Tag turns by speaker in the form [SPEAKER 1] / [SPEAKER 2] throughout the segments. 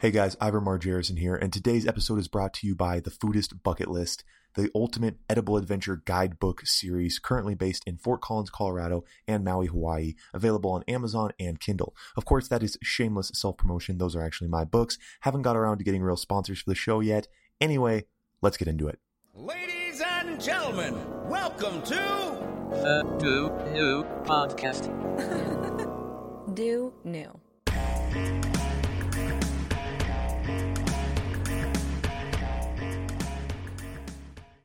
[SPEAKER 1] Hey guys, Ivor Margerison here, and today's episode is brought to you by the Foodist Bucket List, the ultimate edible adventure guidebook series currently based in Fort Collins, Colorado and Maui, Hawaii, available on Amazon and Kindle. Of course, that is shameless self promotion. Those are actually my books. Haven't got around to getting real sponsors for the show yet. Anyway, let's get into it.
[SPEAKER 2] Ladies and gentlemen, welcome to
[SPEAKER 3] The Do New Podcast.
[SPEAKER 4] Do new.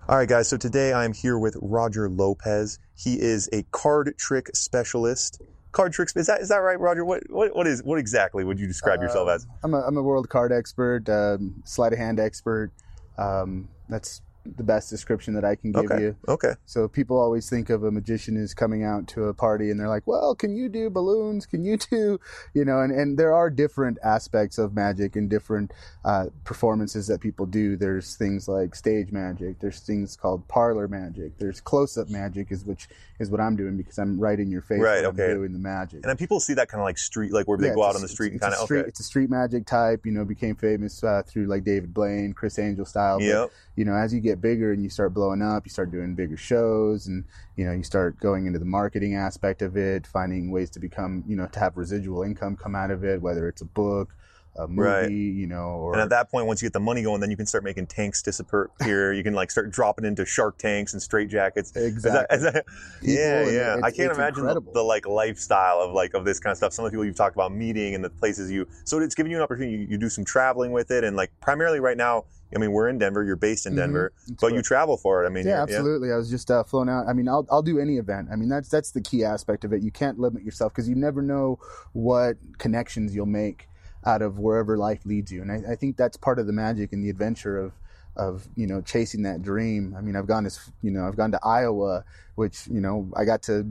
[SPEAKER 1] All right, guys. So today I'm here with Roger Lopez. He is a card trick specialist. Card tricks is that is that right, Roger? What what what is what exactly would you describe yourself as?
[SPEAKER 5] I'm a, I'm a world card expert, um, sleight of hand expert. Um, that's the best description that I can give
[SPEAKER 1] Okay.
[SPEAKER 5] you.
[SPEAKER 1] Okay.
[SPEAKER 5] So people always think of a magician as coming out to a party and they're like, well, can you do balloons? Can you do, you know, and, and there are different aspects of magic and different uh, performances that people do. There's things like stage magic. There's things called parlor magic. There's close up magic is which is what I'm doing because I'm right in your face
[SPEAKER 1] Right, okay.
[SPEAKER 5] I'm doing the magic.
[SPEAKER 1] And then people see that kind of like street, like where they
[SPEAKER 5] Yeah,
[SPEAKER 1] go out on the street and kind of
[SPEAKER 5] street,
[SPEAKER 1] okay.
[SPEAKER 5] It's a street magic type. You know, became famous uh, through like David Blaine, Criss Angel style.
[SPEAKER 1] Yep.
[SPEAKER 5] You know, as you get bigger and you start blowing up, you start doing bigger shows, and you know, you start going into the marketing aspect of it, finding ways to become, you know, to have residual income come out of it, whether it's a book, a movie,
[SPEAKER 1] Right.
[SPEAKER 5] you know, or
[SPEAKER 1] And at that point, once you get the money going, then you can start making tanks disappear. you can like start dropping into shark tanks and straight jackets. Is that-
[SPEAKER 5] exactly.
[SPEAKER 1] is that- yeah, yeah.
[SPEAKER 5] it's-
[SPEAKER 1] I can't imagine the, the like lifestyle of like of this kind of stuff. Some of the people you've talked about meeting and the places you. So it's giving you an opportunity. You, you do some traveling with it, and like primarily right now. I mean, we're in Denver. You're based in
[SPEAKER 5] Mhm.
[SPEAKER 1] Denver,
[SPEAKER 5] That's
[SPEAKER 1] but you travel for it. I mean,
[SPEAKER 5] yeah, absolutely. I was just uh, flown out. I mean, I'll I'll do any event. I mean, that's that's the key aspect of it. You can't limit yourself because you never know what connections you'll make out of wherever life leads you. And I, I think that's part of the magic and the adventure of of you know chasing that dream. I mean, I've gone as you know I've gone to Iowa, which you know I got to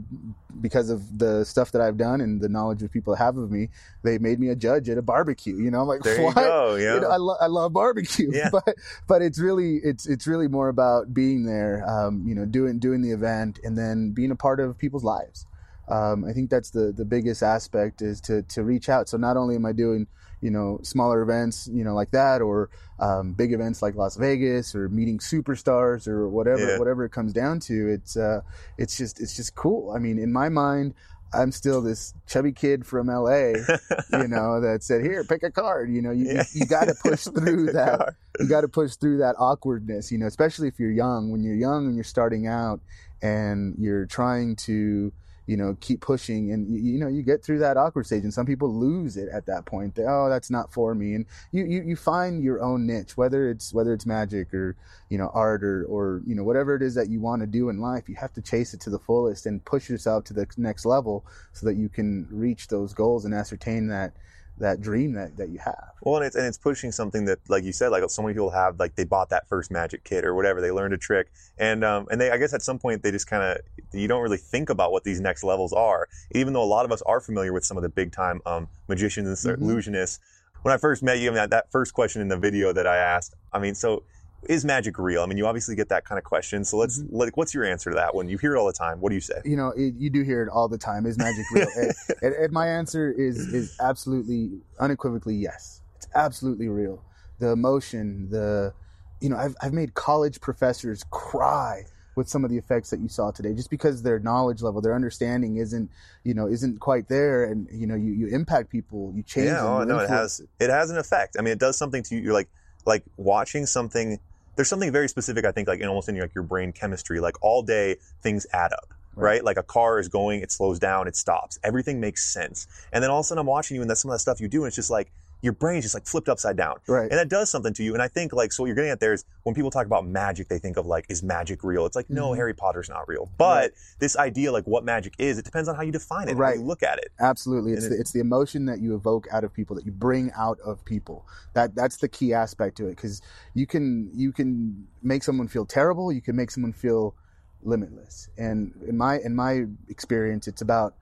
[SPEAKER 5] because of the stuff that I've done and the knowledge that people have of me. They made me a judge at a barbecue. You know, I'm like
[SPEAKER 1] There you go. Yeah.
[SPEAKER 5] You know, I, lo- I love barbecue,
[SPEAKER 1] Yeah.
[SPEAKER 5] but but it's really it's it's really more about being there, um, you know, doing doing the event and then being a part of people's lives. Um, I think that's the the biggest aspect is to to reach out. So not only am I doing you know smaller events, you know, like that, or um, big events like Las Vegas, or meeting superstars, or whatever
[SPEAKER 1] Yeah.
[SPEAKER 5] whatever it comes down to. It's uh, it's just it's just cool. I mean, in my mind. I'm still this chubby kid from LA, you know, that said, "Here, pick a card." You know, you
[SPEAKER 1] Yeah.
[SPEAKER 5] you, you got to push through that
[SPEAKER 1] Car.
[SPEAKER 5] you got to push through that awkwardness, you know, especially if you're young. When you're young and you're starting out and you're trying to, you know, keep pushing and you, you know, you get through that awkward stage and some people lose it at that point. They, oh, that's not for me. And you, you, you find your own niche, whether it's, whether it's magic or, you know, art or, or, you know, whatever it is that you want to do in life, you have to chase it to the fullest and push yourself to the next level so that you can reach those goals and ascertain that, that dream that, that you have.
[SPEAKER 1] Well, and it's and it's pushing something that, like you said, like so many people have, like they bought that first magic kit or whatever, they learned a trick, and um, and they, I guess, at some point they just kind of, you don't really think about what these next levels are, even though a lot of us are familiar with some of the big time um, magicians and
[SPEAKER 5] Mhm.
[SPEAKER 1] illusionists. When I first met you, I mean, that, that first question in the video that I asked, I mean, so is magic real? I mean, you obviously get that kind of question, so let's, mm-hmm. like, what's your answer to that one? You hear it all the time. What do you say?
[SPEAKER 5] you know, it, you do hear it all the time. Is magic real? and, and, and my answer is is absolutely, unequivocally yes. It's absolutely real. The emotion, the, you know, I've I've made college professors cry with some of the effects that you saw today, just because their knowledge level, their understanding isn't, you know, isn't quite there, and you know, you, you impact people, you change.
[SPEAKER 1] Yeah,
[SPEAKER 5] them,
[SPEAKER 1] oh, no, it has it has an effect. I mean, it does something to you. You're like like watching something. There's something very specific, I think, like in almost in your, like your brain chemistry. Like all day, things add up, right.
[SPEAKER 5] Right.
[SPEAKER 1] Like a car is going, it slows down, it stops. Everything makes sense. And then all of a sudden, I'm watching you, and that's some of that stuff you do, and it's just like your brain's just like flipped upside down.
[SPEAKER 5] Right.
[SPEAKER 1] And that does something to you. And I think like so what you're getting at there is when people talk about magic, they think of like, is magic real? It's like, no,
[SPEAKER 5] Mhm.
[SPEAKER 1] Harry Potter's not real. But
[SPEAKER 5] Right.
[SPEAKER 1] this idea, like what magic is, it depends on how you define it, how
[SPEAKER 5] Right.
[SPEAKER 1] you look at it.
[SPEAKER 5] Absolutely, it's the, it's the emotion that you evoke out of people that you bring out of people. That that's the key aspect to it because you can you can make someone feel terrible, you can make someone feel limitless. And in my in my experience, it's about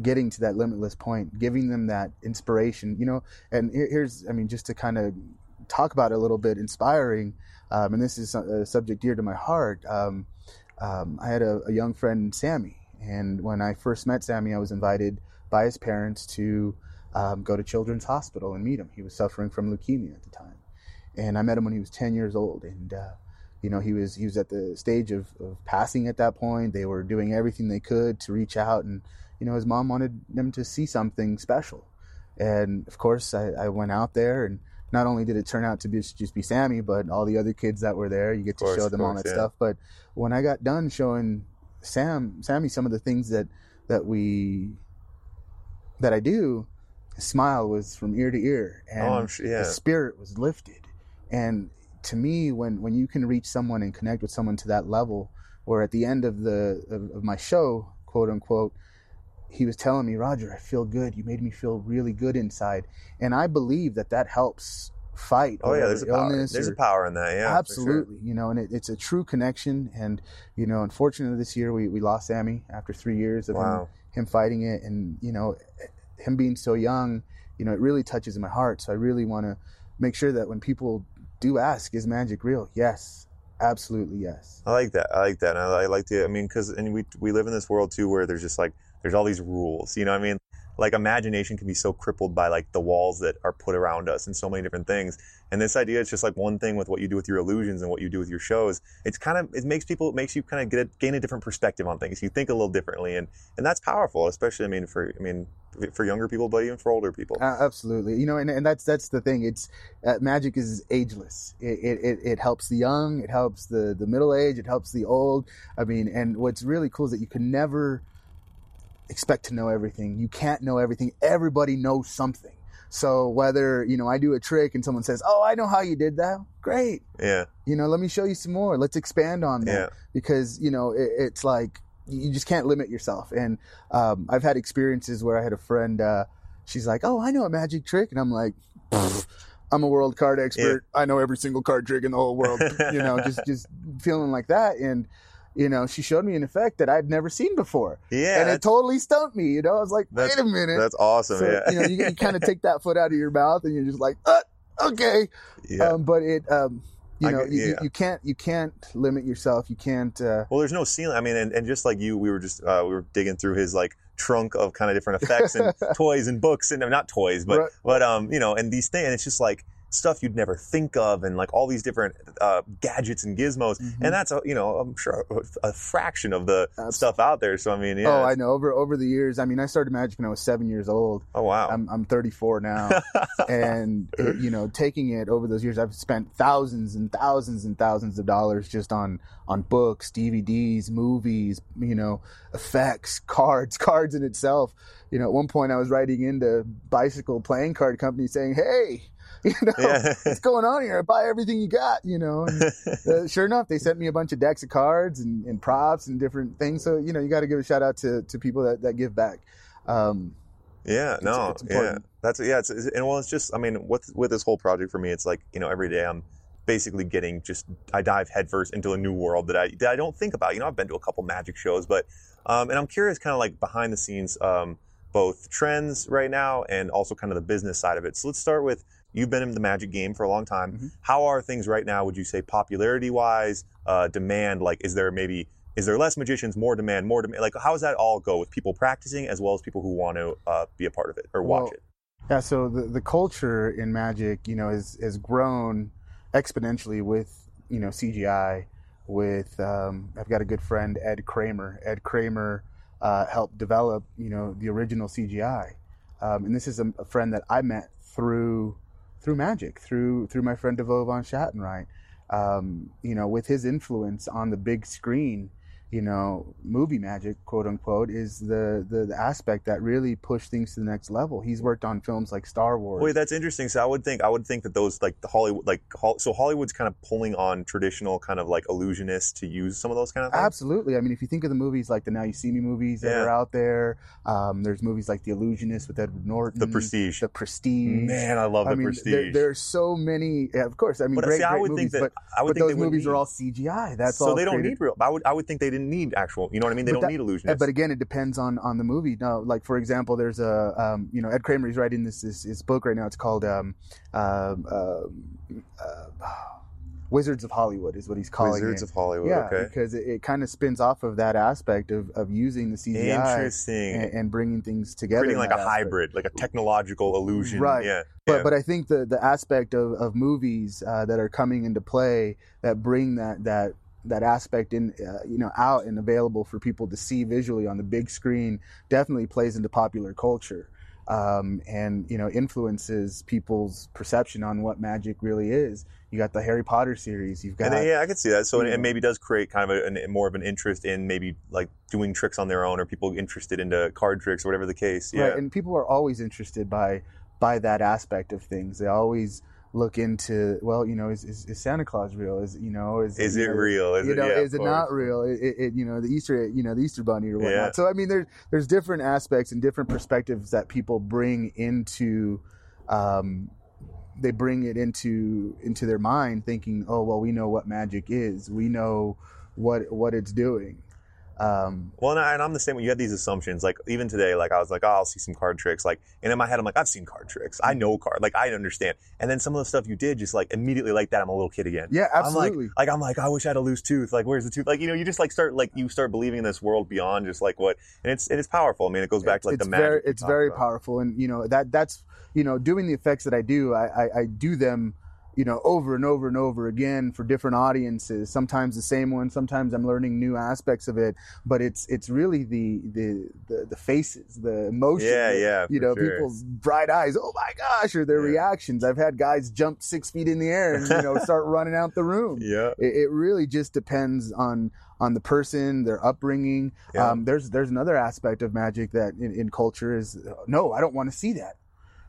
[SPEAKER 5] getting to that limitless point, giving them that inspiration. You know, and here's I mean just to kind of talk about it a little bit, inspiring. Um, and this is a subject dear to my heart. Um, um, I had a, a young friend, Sammy, and when I first met Sammy, I was invited by his parents to um, go to Children's Hospital and meet him. He was suffering from leukemia at the time, and I met him when he was 10 years old, and uh, you know he was he was at the stage of, of passing at that point. They were doing everything they could to reach out, and you know his mom wanted them to see something special, and of course I, I went out there and. Not only did it turn out to be just be Sammy, but all the other kids that were there, you get to
[SPEAKER 1] course,
[SPEAKER 5] show them all that
[SPEAKER 1] yeah.
[SPEAKER 5] stuff. But when I got done showing Sam, Sammy, some of the things that that we that I do, his smile was from ear to ear, and
[SPEAKER 1] Oh, sure- yeah.
[SPEAKER 5] the spirit was lifted. And to me, when when you can reach someone and connect with someone to that level, where at the end of the of, of my show, quote unquote, he was telling me, Roger, I feel good. You made me feel really good inside, and I believe that that helps fight.
[SPEAKER 1] Oh yeah, there's a power. There's
[SPEAKER 5] or-
[SPEAKER 1] a power in that. Yeah, for sure.
[SPEAKER 5] absolutely you know and it, it's a true connection and you know unfortunately this year we, we lost sammy after three years of
[SPEAKER 1] Wow.
[SPEAKER 5] him, him fighting it and you know him being so young you know it really touches my heart so i really want to make sure that when people do ask is magic real yes absolutely yes
[SPEAKER 1] I like that. I like that. I, I like the. I mean, because and we we live in this world too where there's just like there's all these rules. You know, what I mean, like imagination can be so crippled by like the walls that are put around us and so many different things. And this idea is just like one thing with what you do with your illusions and what you do with your shows. It's kind of it makes people it makes you kind of get a, gain a different perspective on things. You think a little differently, and and that's powerful, especially I mean for I mean for younger people, but even for older people.
[SPEAKER 5] A- absolutely you know and, and that's that's the thing it's uh, magic is ageless it, it, it helps the young it helps the the middle age it helps the old i mean and what's really cool is that you can never expect to know everything. You can't know everything. Everybody knows something. So whether you know i do a trick and someone says oh i know how you did that. Great.
[SPEAKER 1] Yeah,
[SPEAKER 5] you know let me show you some more. Let's expand on that.
[SPEAKER 1] Yeah.
[SPEAKER 5] because you know it, it's like you just can't limit yourself. And um, i've had experiences where i had a friend uh, she's like oh i know a magic trick. And i'm like "Pfft, i'm a world card expert. I know every single card trick in the whole world. You know just just feeling like that. And you know she showed me an effect that i'd never seen before
[SPEAKER 1] yeah.
[SPEAKER 5] and it totally stumped me you know i was like wait a minute
[SPEAKER 1] that's awesome.
[SPEAKER 5] so,
[SPEAKER 1] yeah,
[SPEAKER 5] you know you, you kind of take that foot out of your mouth and you're just like uh, okay
[SPEAKER 1] yeah.
[SPEAKER 5] um, but it um, you know
[SPEAKER 1] get-
[SPEAKER 5] you, you- you can't you can't limit yourself you can't uh,
[SPEAKER 1] Well, there's no ceiling. I mean, and, and just like you, we were just uh, we were digging through his like trunk of kind of different effects and toys and books and not toys, but
[SPEAKER 5] Right.
[SPEAKER 1] but um you know and these things and it's just like stuff you'd never think of and like all these different uh, gadgets and gizmos
[SPEAKER 5] Mhm.
[SPEAKER 1] and that's a, you know I'm sure a, a fraction of the
[SPEAKER 5] Absolutely.
[SPEAKER 1] stuff out there. So I mean, yeah.
[SPEAKER 5] oh, I know. Over over the years, I mean, I started magic when I was seven years old.
[SPEAKER 1] oh wow.
[SPEAKER 5] I'm I'm 34 now, and it, you know, taking it over those years, I've spent thousands and thousands and thousands of dollars just on on books, DVDs, movies, you know, effects, cards, cards in itself. You know, at one point, I was writing into bicycle playing card company saying, "Hey." You know,
[SPEAKER 1] Yeah.
[SPEAKER 5] what's going on here? Buy everything you got, you know. And, uh, sure enough, they sent me a bunch of decks of cards and, and props and different things. So you know, you got to give a shout out to to people that, that give back. Um,
[SPEAKER 1] Yeah, no,
[SPEAKER 5] it's
[SPEAKER 1] yeah, that's yeah. It's, it's and well, it's just I mean, with with this whole project for me, it's like you know, every day I'm basically getting just I dive headfirst into a new world that I that I don't think about. You know, I've been to a couple magic shows, but um, and I'm curious, kind of like behind the scenes, um, both trends right now and also kind of the business side of it. So let's start with you've been in the magic game for a long time.
[SPEAKER 5] Mhm.
[SPEAKER 1] How are things right now? Would you say popularity wise, uh, demand? Like, is there maybe is there less magicians, more demand, more demand? Like, how does that all go with people practicing as well as people who want to uh, be a part of it or watch
[SPEAKER 5] Well,
[SPEAKER 1] it?
[SPEAKER 5] Yeah, so the, the culture in magic, you know, has, has grown exponentially with, you know, CGI. With, um, I've got a good friend, Ed Kramer. Ed Kramer uh, helped develop, you know, the original CGI. Um, and this is a, a friend that I met through through magic, through through my friend DeVo von Schattenreich. Um, you know, with his influence on the big screen, you know, movie magic, quote unquote, is the, the the aspect that really pushed things to the next level. He's worked on films like Star Wars.
[SPEAKER 1] Wait, that's interesting. So I would think I would think that those like the Hollywood like so Hollywood's kind of pulling on traditional kind of like illusionists to use some of those kind of things.
[SPEAKER 5] Absolutely. I mean, if you think of the movies like the Now You See Me movies that
[SPEAKER 1] Yeah.
[SPEAKER 5] are out there, um, there's movies like The Illusionist with Edward Norton,
[SPEAKER 1] The Prestige.
[SPEAKER 5] The Prestige.
[SPEAKER 1] Man, I love
[SPEAKER 5] I
[SPEAKER 1] the
[SPEAKER 5] mean,
[SPEAKER 1] Prestige.
[SPEAKER 5] There, there are so many. Yeah, of course, I mean,
[SPEAKER 1] but
[SPEAKER 5] great,
[SPEAKER 1] see, I
[SPEAKER 5] great
[SPEAKER 1] would
[SPEAKER 5] movies,
[SPEAKER 1] think that
[SPEAKER 5] but,
[SPEAKER 1] I would
[SPEAKER 5] but
[SPEAKER 1] think
[SPEAKER 5] those movies
[SPEAKER 1] need,
[SPEAKER 5] are all CGI. That's
[SPEAKER 1] so
[SPEAKER 5] all
[SPEAKER 1] they don't
[SPEAKER 5] created-
[SPEAKER 1] need real. I would I would think they didn't need actual. You know what I mean? They
[SPEAKER 5] But
[SPEAKER 1] don't
[SPEAKER 5] that-
[SPEAKER 1] need
[SPEAKER 5] Uh,
[SPEAKER 1] illusionists.
[SPEAKER 5] But again, it depends on on the movie. No, like for example, there's a um, you know Ed Kramer. He's writing this this, this book right now. It's called um, um, um, uh, Wizards of Hollywood is what he's calling
[SPEAKER 1] Wizards
[SPEAKER 5] it.
[SPEAKER 1] of Hollywood.
[SPEAKER 5] yeah,
[SPEAKER 1] okay.
[SPEAKER 5] because it, it kind of spins off of that aspect of, of using the CGI
[SPEAKER 1] Interesting.
[SPEAKER 5] and, and bringing things together.
[SPEAKER 1] Creating like a
[SPEAKER 5] aspect.
[SPEAKER 1] hybrid, like a technological illusion.
[SPEAKER 5] Right.
[SPEAKER 1] Yeah.
[SPEAKER 5] But
[SPEAKER 1] yeah.
[SPEAKER 5] but I think the the aspect of, of movies uh, that are coming into play that bring that that that aspect in uh, you know out and available for people to see visually on the big screen definitely plays into popular culture um, and you know influences people's perception on what magic really is. You got the Harry Potter series. You've got
[SPEAKER 1] And then, yeah, I can see that. So it,
[SPEAKER 5] know.
[SPEAKER 1] maybe does create kind of a, an, more of an interest in maybe like doing tricks on their own, or people interested into card tricks, or whatever the case. Yeah.
[SPEAKER 5] Right, and people are always interested by by that aspect of things. They always look into, well, you know, is, is, is Santa Claus real? Is you know, is
[SPEAKER 1] is it
[SPEAKER 5] know,
[SPEAKER 1] real? Is
[SPEAKER 5] you
[SPEAKER 1] it,
[SPEAKER 5] know,
[SPEAKER 1] yeah,
[SPEAKER 5] is it not real? It, it- you know, the Easter, you know, the Easter Bunny or whatnot.
[SPEAKER 1] Yeah.
[SPEAKER 5] So I mean, there's there's different aspects and different perspectives that people bring into. Um, they bring it into into their mind, thinking, "Oh, well, we know what magic is. We know what what it's doing." Um,
[SPEAKER 1] Well, and, I, I'm the same way. You had these assumptions. Like even today, like I was like, oh, I'll see some card tricks. Like, and in my head, I'm like, I've seen card tricks. I know card. Like I understand. And then some of the stuff you did, just like immediately like that, I'm a little kid again.
[SPEAKER 5] yeah,
[SPEAKER 1] I'm
[SPEAKER 5] absolutely.
[SPEAKER 1] like, like I'm like, I wish I had a loose tooth. Like, where's the tooth? Like, you know, you just like start like you start believing in this world beyond just like what, and it's it is powerful. I mean, it goes back to like
[SPEAKER 5] it's
[SPEAKER 1] the magic.
[SPEAKER 5] very it's very
[SPEAKER 1] about.
[SPEAKER 5] powerful and you know that that's you know doing the effects that i do I, I i do them you know over and over and over again for different audiences sometimes the same one sometimes i'm learning new aspects of it but it's it's really the the the, the faces the emotion
[SPEAKER 1] Yeah, yeah,
[SPEAKER 5] you know
[SPEAKER 1] sure.
[SPEAKER 5] people's bright eyes oh my gosh or their
[SPEAKER 1] Yeah.
[SPEAKER 5] reactions i've had guys jump six feet in the air and you know start running out the room
[SPEAKER 1] Yeah.
[SPEAKER 5] it, it really just depends on on the person, their upbringing.
[SPEAKER 1] Yeah.
[SPEAKER 5] Um, there's there's another aspect of magic that in, in culture is no, I don't want to see that,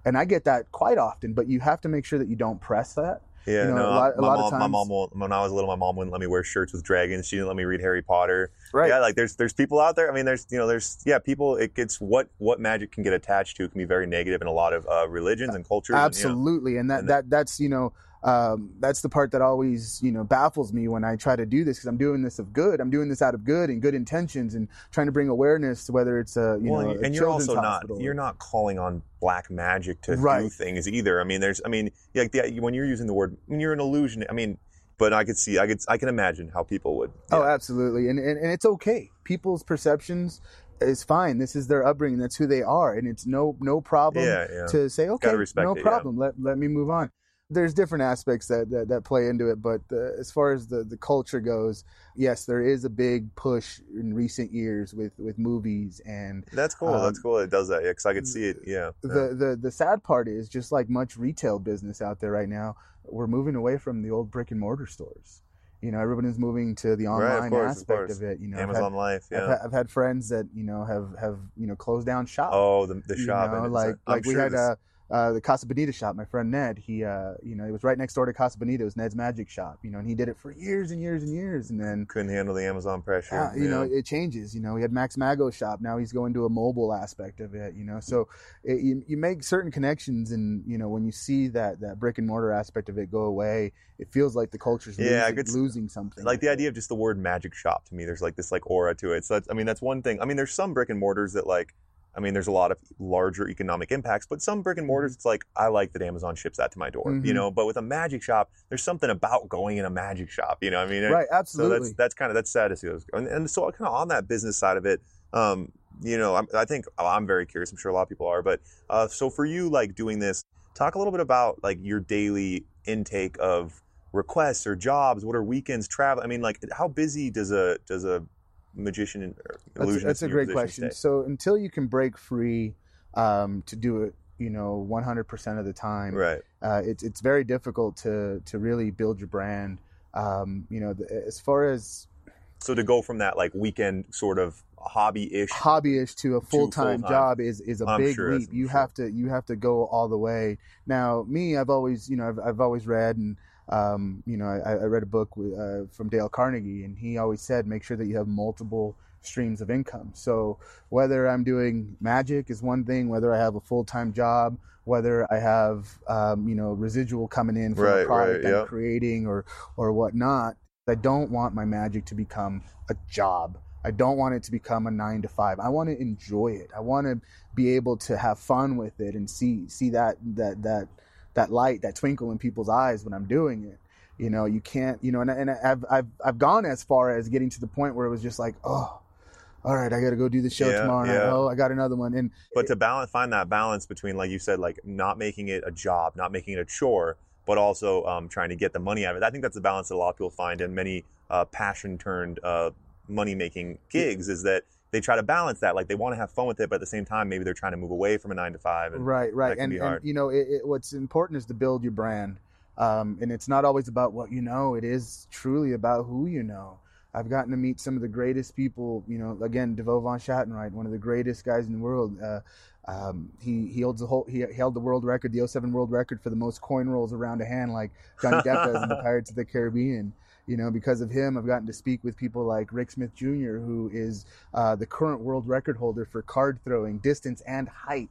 [SPEAKER 5] and I get that quite often. But you have to make sure that you don't press that.
[SPEAKER 1] Yeah,
[SPEAKER 5] You know,
[SPEAKER 1] no,
[SPEAKER 5] a lot- a
[SPEAKER 1] my,
[SPEAKER 5] lot of
[SPEAKER 1] mom, my mom won't. When I was little, my mom wouldn't let me wear shirts with dragons. She didn't let me read Harry Potter.
[SPEAKER 5] Right.
[SPEAKER 1] Yeah, like there's there's people out there. I mean, there's you know there's yeah people. It gets what what magic can get attached to can be very negative in a lot of uh, religions and cultures. and, you know,
[SPEAKER 5] Absolutely, and that
[SPEAKER 1] and
[SPEAKER 5] that that's you know. Um, that's the part that always, you know, baffles me when I try to do this because I'm doing this of good. I'm doing this out of good and good intentions and trying to bring awareness to whether it's a, you
[SPEAKER 1] well,
[SPEAKER 5] know,
[SPEAKER 1] and you're also
[SPEAKER 5] hospital.
[SPEAKER 1] not you're not calling on black magic to do things either. I mean, there's I mean, like the, when you're using the word when you're an illusion. I mean, but I could see I could I can imagine how people would.
[SPEAKER 5] Oh, absolutely, and, and and it's okay. People's perceptions is fine. This is their upbringing. That's who they are, and it's no no problem
[SPEAKER 1] Yeah, yeah.
[SPEAKER 5] to say okay, no
[SPEAKER 1] it, yeah.
[SPEAKER 5] problem. Let let me move on. There's different aspects that that, that play into it, but the, as far as the the culture goes, yes, there is a big push in recent years with with movies and
[SPEAKER 1] That's cool. That's
[SPEAKER 5] Um,
[SPEAKER 1] cool. It does that because I could see it. Yeah. yeah.
[SPEAKER 5] the, the the sad part is just like much retail business out there right now, we're moving away from the old brick and mortar stores. You know, everybody's moving to the
[SPEAKER 1] Right, of
[SPEAKER 5] online
[SPEAKER 1] course,
[SPEAKER 5] aspect
[SPEAKER 1] course.
[SPEAKER 5] of it. You know, I've had-
[SPEAKER 1] Amazon Life.
[SPEAKER 5] I've,
[SPEAKER 1] Yeah.
[SPEAKER 5] had, I've had friends that you know have have you know closed down shop.
[SPEAKER 1] Oh, the, the
[SPEAKER 5] you
[SPEAKER 1] shop.
[SPEAKER 5] know,
[SPEAKER 1] and it's
[SPEAKER 5] like like we
[SPEAKER 1] sure
[SPEAKER 5] had
[SPEAKER 1] this-
[SPEAKER 5] uh, the Casa Bonita shop. My friend Ned, he uh, you know it was right next door to Casa Bonita. It was Ned's Magic Shop. You know, and he did it for years and years and years, and then.
[SPEAKER 1] couldn't handle the Amazon pressure.
[SPEAKER 5] Uh, you know, it changes. You know, he had Max Mago's shop. Now he's going to a mobile aspect of it. You know, so it, you, you make certain connections, and you know, when you see that that brick and mortar aspect of it go away, it feels like the culture's
[SPEAKER 1] Yeah,
[SPEAKER 5] losing, losing something.
[SPEAKER 1] like the idea of just the word magic shop to me there's like this like aura to it so that's i mean that's one thing i mean there's some brick and mortars that like i mean there's a lot of larger economic impacts but some brick and mortars it's like i like that amazon ships that to my door you
[SPEAKER 5] Mhm.
[SPEAKER 1] know but with a magic shop there's something about going in a magic shop you know i mean
[SPEAKER 5] right,
[SPEAKER 1] so
[SPEAKER 5] absolutely.
[SPEAKER 1] that's that's kind of that's sad to see those and, and so kind of on that business side of it um you know I'm, i think oh, i'm very curious i'm sure a lot of people are but uh so for you like doing this talk a little bit about like your daily intake of requests or jobs what are weekends travel i mean like how busy does a does a magician or
[SPEAKER 5] That's,
[SPEAKER 1] illusionist
[SPEAKER 5] that's a great question.
[SPEAKER 1] stay?
[SPEAKER 5] So until you can break free um, to do it, you know, 100% of the time,
[SPEAKER 1] right
[SPEAKER 5] uh, it's it's very difficult to to really build your brand. Um, you know, the, as far as
[SPEAKER 1] so to go from that like weekend sort of hobby-ish
[SPEAKER 5] hobbyish to a full time
[SPEAKER 1] full-time.
[SPEAKER 5] job is is a
[SPEAKER 1] I'm
[SPEAKER 5] big
[SPEAKER 1] sure
[SPEAKER 5] leap. You
[SPEAKER 1] sure.
[SPEAKER 5] have to you have to go all the way. Now, me, I've always you know I've, I've always read and um, you know I, I read a book with, uh, from Dale Carnegie, and he always said make sure that you have multiple streams of income. So whether I'm doing magic is one thing, whether I have a full time job, whether I have um, you know residual coming in from
[SPEAKER 1] Right,
[SPEAKER 5] a product
[SPEAKER 1] right,
[SPEAKER 5] I'm
[SPEAKER 1] yeah.
[SPEAKER 5] creating or or whatnot. I don't want my magic to become a job. I don't want it to become a nine to five. I want to enjoy it. I want to be able to have fun with it and see see that that that that light, that twinkle in people's eyes when I'm doing it. You know, you can't. You know, and, and I've I've I've gone as far as getting to the point where it was just like, oh, all right, I got to go do the show
[SPEAKER 1] Yeah,
[SPEAKER 5] tomorrow
[SPEAKER 1] yeah.
[SPEAKER 5] Oh, I got another one, and
[SPEAKER 1] but to balance find that balance between like you said like not making it a job not making it a chore but also um, trying to get the money out of it i think that's the balance that a lot of people find in many uh, passion turned uh, money making gigs is that they try to balance that like they want to have fun with it but at the same time maybe they're trying to move away from a nine to five and
[SPEAKER 5] right right and, and you know it, it, what's important is to build your brand um, and it's not always about what you know it is truly about who you know. I've gotten to meet some of the greatest people you know again devo von Schattenreich, one of the greatest guys in the world uh, um, he, he holds the whole he held the world record the 07 world record for the most coin rolls around a hand like johnny depp does in the pirates of the caribbean you know because of him i've gotten to speak with people like rick smith jr who is uh, the current world record holder for card throwing distance and height.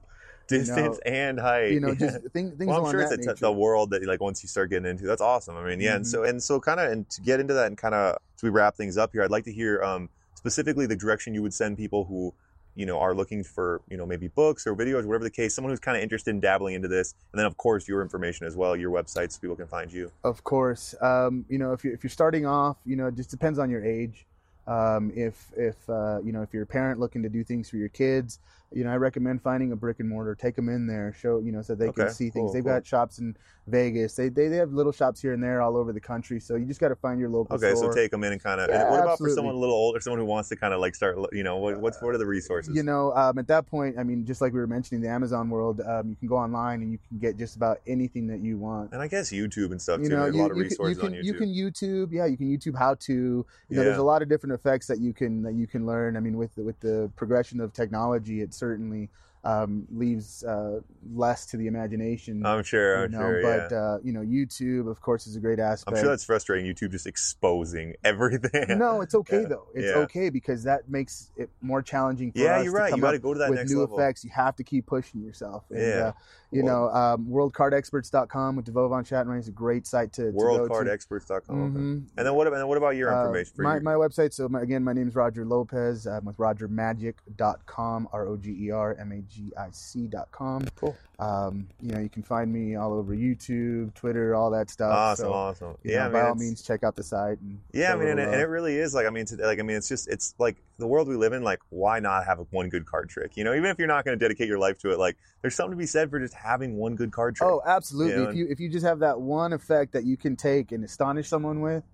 [SPEAKER 1] Distance and height.
[SPEAKER 5] you know, just thing, things
[SPEAKER 1] well, I'm sure it's a t- the world that like once you start getting into that's awesome. I mean yeah and
[SPEAKER 5] Mhm.
[SPEAKER 1] so and so kind of and to get into that and kind of as we wrap things up here I'd like to hear um, specifically the direction you would send people who you know are looking for you know maybe books or videos whatever the case someone who's kind of interested in dabbling into this and then of course your information as well your website so people can find you
[SPEAKER 5] Of course, um, you know, if you're if you're starting off, you know, it just depends on your age. Um, if if uh, you know if you're a parent looking to do things for your kids, you know, I recommend finding a brick and mortar, take them in there, show you know, so they can
[SPEAKER 1] Okay,
[SPEAKER 5] see
[SPEAKER 1] cool,
[SPEAKER 5] things. They've
[SPEAKER 1] cool.
[SPEAKER 5] got shops in Vegas. They, they they have little shops here and there all over the country. So you just got to find your local
[SPEAKER 1] okay
[SPEAKER 5] store.
[SPEAKER 1] so take them in and kind of
[SPEAKER 5] Yeah,
[SPEAKER 1] what about for someone a little older someone who wants to kind of like start you know what, what's what are the resources
[SPEAKER 5] You know, um, at that point, I mean, just like we were mentioning, the Amazon world, um, you can go online and you can get just about anything that you want.
[SPEAKER 1] and I guess YouTube and stuff
[SPEAKER 5] you
[SPEAKER 1] too
[SPEAKER 5] know,
[SPEAKER 1] there's a
[SPEAKER 5] you,
[SPEAKER 1] lot of
[SPEAKER 5] you can,
[SPEAKER 1] resources
[SPEAKER 5] you can,
[SPEAKER 1] on YouTube
[SPEAKER 5] you can YouTube, yeah, you can YouTube how to. You know, there's a lot of different effects that you can that you can learn. I mean, with the, with the progression of technology, it certainly um, leaves uh, less to the imagination.
[SPEAKER 1] I'm sure I'm
[SPEAKER 5] know,
[SPEAKER 1] sure yeah.
[SPEAKER 5] but uh, you know, YouTube, of course, is a great aspect.
[SPEAKER 1] I'm sure that's frustrating. YouTube just exposing everything.
[SPEAKER 5] no, it's okay
[SPEAKER 1] Yeah.
[SPEAKER 5] though. It's
[SPEAKER 1] Yeah.
[SPEAKER 5] okay because that makes it more challenging for
[SPEAKER 1] Yeah,
[SPEAKER 5] us
[SPEAKER 1] you're
[SPEAKER 5] to
[SPEAKER 1] right. You got to go to that
[SPEAKER 5] with
[SPEAKER 1] next
[SPEAKER 5] new
[SPEAKER 1] level.
[SPEAKER 5] effects. You have to keep pushing yourself. And,
[SPEAKER 1] Yeah.
[SPEAKER 5] uh, you
[SPEAKER 1] Well-
[SPEAKER 5] know, um, worldcardexperts.com with Devo von is a great site to, to go to.
[SPEAKER 1] WorldCardExperts.com. okay. And then what? And then what about your
[SPEAKER 5] Uh,
[SPEAKER 1] information for
[SPEAKER 5] my,
[SPEAKER 1] you?
[SPEAKER 5] my website. So my, again, my name is Roger Lopez. I'm with RogerMagic.com. R O G E R M A G I C.com.
[SPEAKER 1] Cool.
[SPEAKER 5] Um, you know, you can find me all over YouTube, Twitter, all that stuff.
[SPEAKER 1] awesome,
[SPEAKER 5] so,
[SPEAKER 1] awesome. Yeah,
[SPEAKER 5] know,
[SPEAKER 1] I mean,
[SPEAKER 5] by all means, check out the site. And
[SPEAKER 1] Yeah, I mean, and,
[SPEAKER 5] little
[SPEAKER 1] and it really is like I mean, today, like I mean, it's just it's like the world we live in. Like, why not have one good card trick? You know, even if you're not going to dedicate your life to it, like there's something to be said for just having one good card trick.
[SPEAKER 5] Oh, absolutely.
[SPEAKER 1] You know,
[SPEAKER 5] if you if you just have that one effect that you can take and astonish someone with,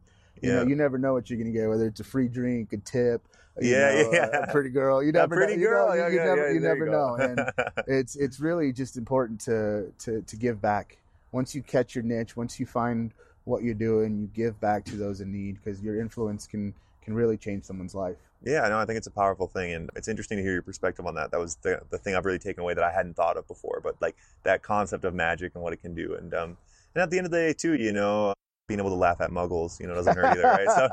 [SPEAKER 5] you know, you never know what you're gonna get. Whether it's a free drink, a tip, you
[SPEAKER 1] Yeah,
[SPEAKER 5] know,
[SPEAKER 1] yeah.
[SPEAKER 5] a pretty girl. You
[SPEAKER 1] A
[SPEAKER 5] never
[SPEAKER 1] pretty
[SPEAKER 5] know. You, know,
[SPEAKER 1] girl.
[SPEAKER 5] you,
[SPEAKER 1] yeah,
[SPEAKER 5] you
[SPEAKER 1] yeah,
[SPEAKER 5] never
[SPEAKER 1] yeah,
[SPEAKER 5] you never
[SPEAKER 1] go.
[SPEAKER 5] know. And it's it's really just important to to to give back. Once you catch your niche, once you find what you're doing, you give back to those in need because your influence can can really change someone's life.
[SPEAKER 1] Yeah, no, I think it's a powerful thing, and it's interesting to hear your perspective on that. That was the, the thing I've really taken away that I hadn't thought of before, but like that concept of magic and what it can do, and um, and at the end of the day, too, you know, being able to laugh at muggles, you know, doesn't hurt either, right? So,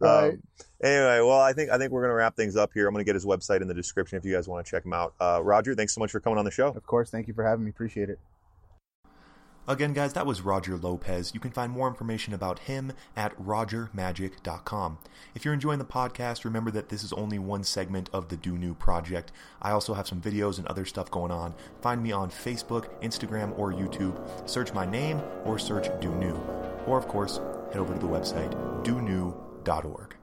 [SPEAKER 5] Right.
[SPEAKER 1] um, anyway, well, I think I think we're gonna wrap things up here. I'm gonna get his website in the description if you guys want to check him out. Uh, Roger, thanks so much for coming on the show.
[SPEAKER 5] Of course, thank you for having me. Appreciate it.
[SPEAKER 1] Again, guys, that was Roger Lopez. You can find more information about him at rogermagic.com. If you're enjoying the podcast, remember that this is only one segment of the Do New project. I also have some videos and other stuff going on. Find me on Facebook, Instagram, or YouTube. Search my name or search Do New. Or, of course, head over to the website donew.org.